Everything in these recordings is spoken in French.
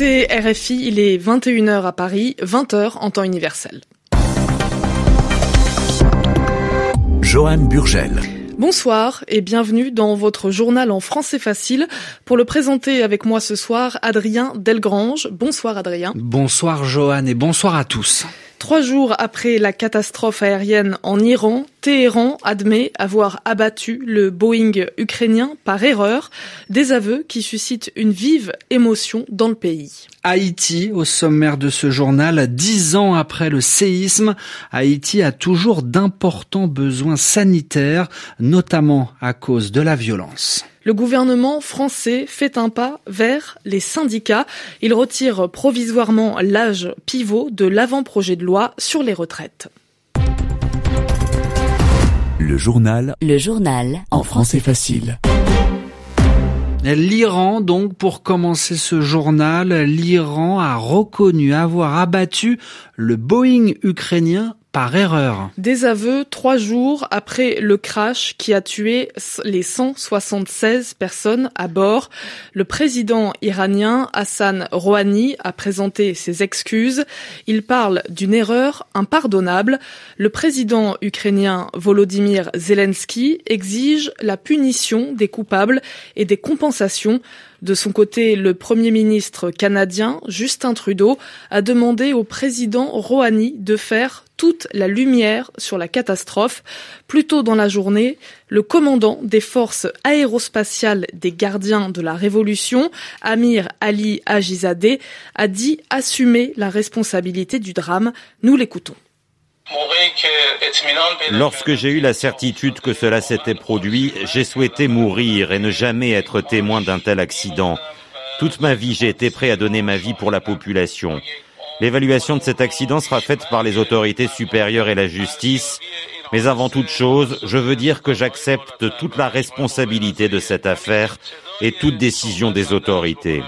écoutez RFI, il est 21h à Paris, 20h en temps universel. Johan Burgel. Bonsoir et bienvenue dans votre journal en français facile. Pour le présenter avec moi ce soir, Adrien Delgrange. Bonsoir Adrien. Bonsoir Johan et bonsoir à tous. Trois jours après la catastrophe aérienne en Iran, Téhéran admet avoir abattu le Boeing ukrainien par erreur, des aveux qui suscitent une vive émotion dans le pays. Haïti, au sommaire de ce journal, dix ans après le séisme, Haïti a toujours d'importants besoins sanitaires, notamment à cause de la violence. Le gouvernement français fait un pas vers les syndicats. Il retire provisoirement l'âge pivot de l'avant-projet de loi sur les retraites. Le journal. Le journal. En français facile. L'Iran, donc, pour commencer ce journal, l'Iran a reconnu avoir abattu le Boeing ukrainien par erreur. Des aveux trois jours après le crash qui a tué les 176 personnes à bord. Le président iranien Hassan Rouhani a présenté ses excuses. Il parle d'une erreur impardonnable. Le président ukrainien Volodymyr Zelensky exige la punition des coupables et des compensations de son côté, le Premier ministre canadien, Justin Trudeau, a demandé au président Rouhani de faire toute la lumière sur la catastrophe. Plus tôt dans la journée, le commandant des forces aérospatiales des gardiens de la Révolution, Amir Ali Ajizadeh, a dit assumer la responsabilité du drame. Nous l'écoutons. Lorsque j'ai eu la certitude que cela s'était produit, j'ai souhaité mourir et ne jamais être témoin d'un tel accident. Toute ma vie, j'ai été prêt à donner ma vie pour la population. L'évaluation de cet accident sera faite par les autorités supérieures et la justice, mais avant toute chose, je veux dire que j'accepte toute la responsabilité de cette affaire et toute décision des autorités.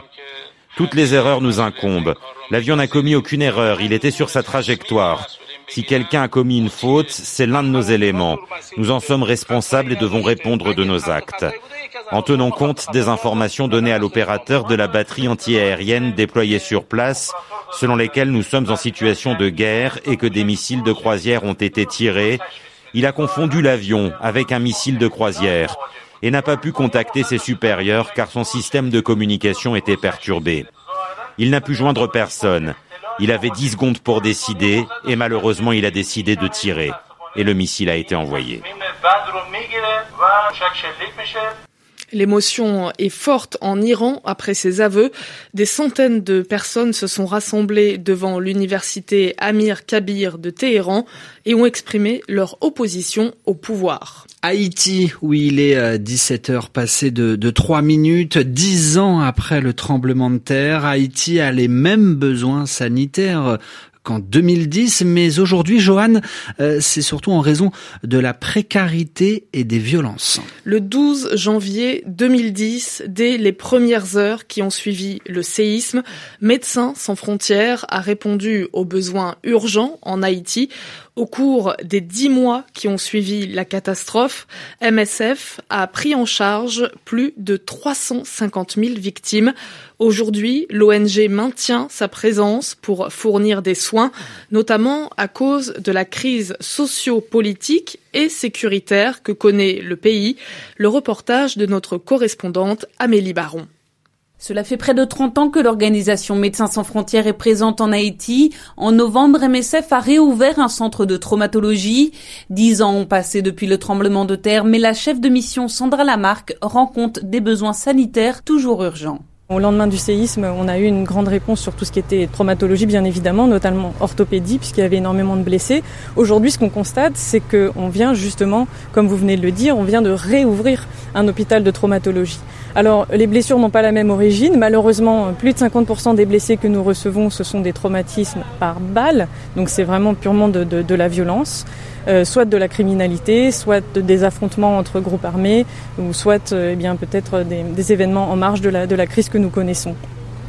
Toutes les erreurs nous incombent. L'avion n'a commis aucune erreur, il était sur sa trajectoire. Si quelqu'un a commis une faute, c'est l'un de nos éléments. Nous en sommes responsables et devons répondre de nos actes. En tenant compte des informations données à l'opérateur de la batterie antiaérienne déployée sur place, selon lesquelles nous sommes en situation de guerre et que des missiles de croisière ont été tirés, il a confondu l'avion avec un missile de croisière et n'a pas pu contacter ses supérieurs car son système de communication était perturbé. Il n'a pu joindre personne. Il avait 10 secondes pour décider et malheureusement il a décidé de tirer et le missile a été envoyé. L'émotion est forte en Iran après ces aveux. Des centaines de personnes se sont rassemblées devant l'université Amir Kabir de Téhéran et ont exprimé leur opposition au pouvoir. Haïti, où il est 17 heures passées de, de 3 minutes, 10 ans après le tremblement de terre, Haïti a les mêmes besoins sanitaires qu'en 2010, mais aujourd'hui, Johan, euh, c'est surtout en raison de la précarité et des violences. Le 12 janvier 2010, dès les premières heures qui ont suivi le séisme, Médecins sans frontières a répondu aux besoins urgents en Haïti. Au cours des dix mois qui ont suivi la catastrophe, MSF a pris en charge plus de 350 000 victimes. Aujourd'hui, l'ONG maintient sa présence pour fournir des soins, notamment à cause de la crise socio-politique et sécuritaire que connaît le pays. Le reportage de notre correspondante Amélie Baron. Cela fait près de 30 ans que l'organisation Médecins sans frontières est présente en Haïti. En novembre, MSF a réouvert un centre de traumatologie. Dix ans ont passé depuis le tremblement de terre, mais la chef de mission Sandra Lamarck rend compte des besoins sanitaires toujours urgents. Au lendemain du séisme, on a eu une grande réponse sur tout ce qui était traumatologie, bien évidemment, notamment orthopédie, puisqu'il y avait énormément de blessés. Aujourd'hui, ce qu'on constate, c'est qu'on vient justement, comme vous venez de le dire, on vient de réouvrir un hôpital de traumatologie. Alors, les blessures n'ont pas la même origine. Malheureusement, plus de 50% des blessés que nous recevons, ce sont des traumatismes par balle. Donc, c'est vraiment purement de, la violence. Euh, soit de la criminalité, soit de, des affrontements entre groupes armés, ou soit euh, eh bien peut-être des, des, événements en marge de la crise que nous connaissons.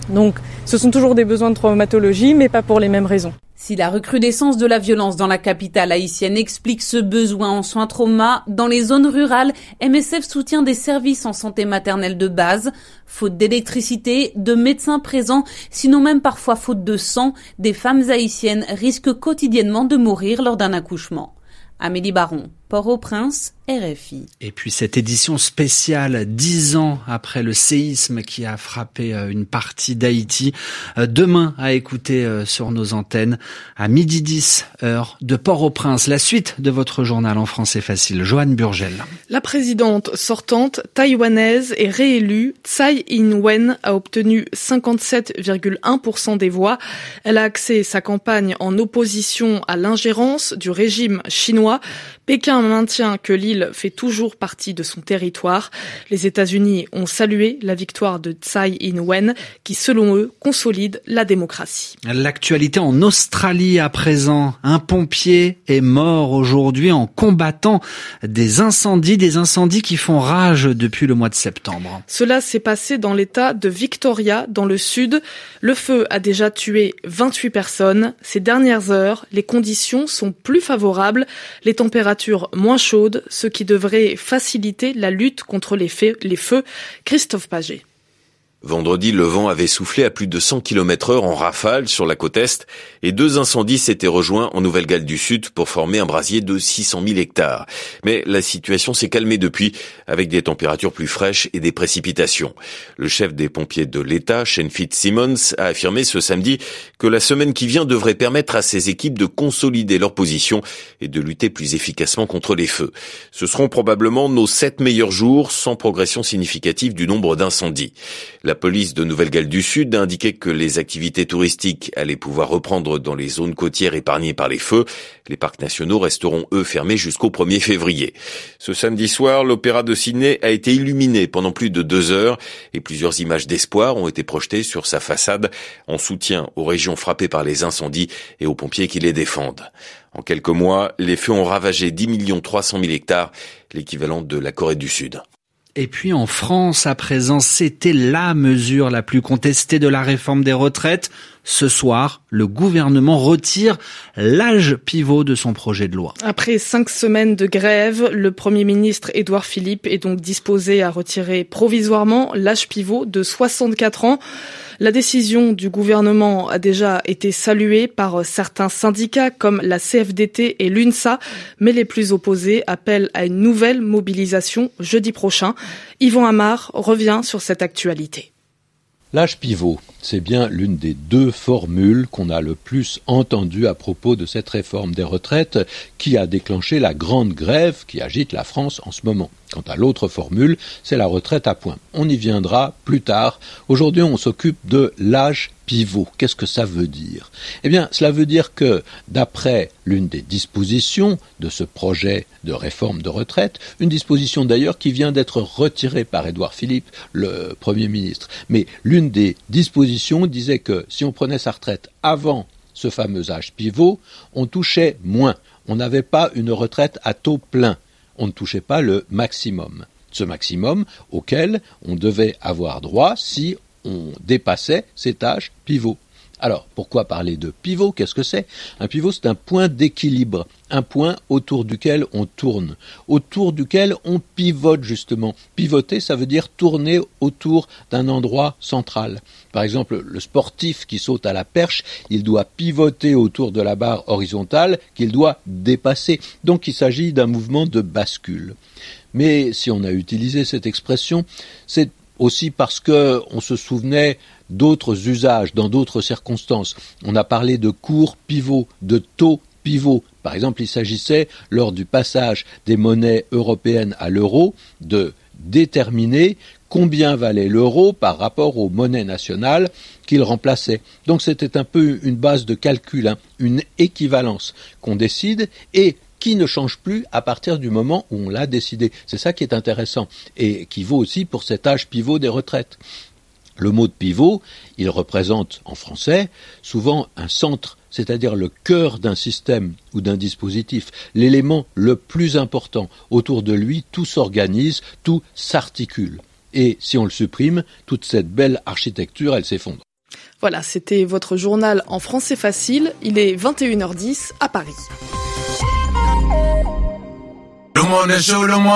Donc ce sont toujours des besoins de traumatologie, mais pas pour les mêmes raisons. Si la recrudescence de la violence dans la capitale haïtienne explique ce besoin en soins trauma, dans les zones rurales, MSF soutient des services en santé maternelle de base. Faute d'électricité, de médecins présents, sinon même parfois faute de sang, des femmes haïtiennes risquent quotidiennement de mourir lors d'un accouchement. Amélie Baron, Port-au-Prince, RFI. Et puis cette édition spéciale, dix ans après le séisme qui a frappé euh, une partie d'Haïti, euh, demain à écouter euh, sur nos antennes à midi 10 heure de Port-au-Prince. La suite de votre journal en français facile, Joanne Burgel. La présidente sortante taïwanaise est réélue. Tsai Ing-wen a obtenu 57,1% des voix. Elle a axé sa campagne en opposition à l'ingérence du régime chinois. Pékin maintient que l'île fait toujours partie de son territoire. Les États-Unis ont salué la victoire de Tsai Ing-wen qui, selon eux, consolide la démocratie. L'actualité en Australie à présent. Un pompier est mort aujourd'hui en combattant des incendies, des incendies qui font rage depuis le mois de septembre. Cela s'est passé dans l'état de Victoria, dans le sud. Le feu a déjà tué 28 personnes. Ces dernières heures, les conditions sont plus favorables. Les températures moins chaude, ce qui devrait faciliter la lutte contre les, feux. Christophe Paget. Vendredi, le vent avait soufflé à plus de 100 km heure en rafale sur la côte Est et deux incendies s'étaient rejoints en Nouvelle-Galles du Sud pour former un brasier de 600 000 hectares. Mais la situation s'est calmée depuis avec des températures plus fraîches et des précipitations. Le chef des pompiers de l'État, Shane Fitzsimmons, a affirmé ce samedi que la semaine qui vient devrait permettre à ses équipes de consolider leur position et de lutter plus efficacement contre les feux. Ce seront probablement nos sept meilleurs jours sans progression significative du nombre d'incendies. Police de Nouvelle-Galles du Sud a indiqué que les activités touristiques allaient pouvoir reprendre dans les zones côtières épargnées par les feux. Les parcs nationaux resteront eux fermés jusqu'au 1er février. Ce samedi soir, l'opéra de Sydney a été illuminé pendant plus de deux heures et plusieurs images d'espoir ont été projetées sur sa façade en soutien aux régions frappées par les incendies et aux pompiers qui les défendent. En quelques mois, les feux ont ravagé 10 300 000 hectares, l'équivalent de la Corée du Sud. Et puis en France, à présent, c'était la mesure la plus contestée de la réforme des retraites. Ce soir, le gouvernement retire l'âge pivot de son projet de loi. Après cinq semaines de grève, le Premier ministre Édouard Philippe est donc disposé à retirer provisoirement l'âge pivot de 64 ans. La décision du gouvernement a déjà été saluée par certains syndicats comme la CFDT et l'UNSA, mais les plus opposés appellent à une nouvelle mobilisation jeudi prochain. Yvon Amar revient sur cette actualité. L'âge pivot, c'est bien l'une des deux formules qu'on a le plus entendues à propos de cette réforme des retraites qui a déclenché la grande grève qui agite la France en ce moment. Quant à l'autre formule, c'est la retraite à points. On y viendra plus tard. Aujourd'hui, on s'occupe de l'âge pivot. Qu'est-ce que ça veut dire? Eh bien, cela veut dire que, d'après l'une des dispositions de ce projet de réforme de retraite, une disposition d'ailleurs qui vient d'être retirée par Édouard Philippe, le Premier ministre, mais l'une des dispositions disait que si on prenait sa retraite avant ce fameux âge pivot, on touchait moins. On n'avait pas une retraite à taux plein on ne touchait pas le maximum. Ce maximum auquel on devait avoir droit si on dépassait cet âge pivot. Alors, pourquoi parler de pivot? Qu'est-ce que c'est? Un pivot, c'est un point d'équilibre, un point autour duquel on tourne, autour duquel on pivote justement. Pivoter, ça veut dire tourner autour d'un endroit central. Par exemple, le sportif qui saute à la perche, il doit pivoter autour de la barre horizontale qu'il doit dépasser. Donc il s'agit d'un mouvement de bascule. Mais si on a utilisé cette expression, c'est aussi parce que on se souvenait d'autres usages dans d'autres circonstances. On a parlé de cours pivot, de taux pivot. Par exemple, il s'agissait, lors du passage des monnaies européennes à l'euro, de déterminer combien valait l'euro par rapport aux monnaies nationales qu'il remplaçait. Donc c'était un peu une base de calcul, hein, une équivalence qu'on décide et qui ne change plus à partir du moment où on l'a décidé. C'est ça qui est intéressant et qui vaut aussi pour cet âge pivot des retraites. Le mot de pivot, il représente en français souvent un centre, c'est-à-dire le cœur d'un système ou d'un dispositif, l'élément le plus important. Autour de lui, tout s'organise, tout s'articule. Et si on le supprime, toute cette belle architecture, elle s'effondre. Voilà, c'était votre journal en français facile. Il est 21h10 à Paris. Le monde est chaud, le monde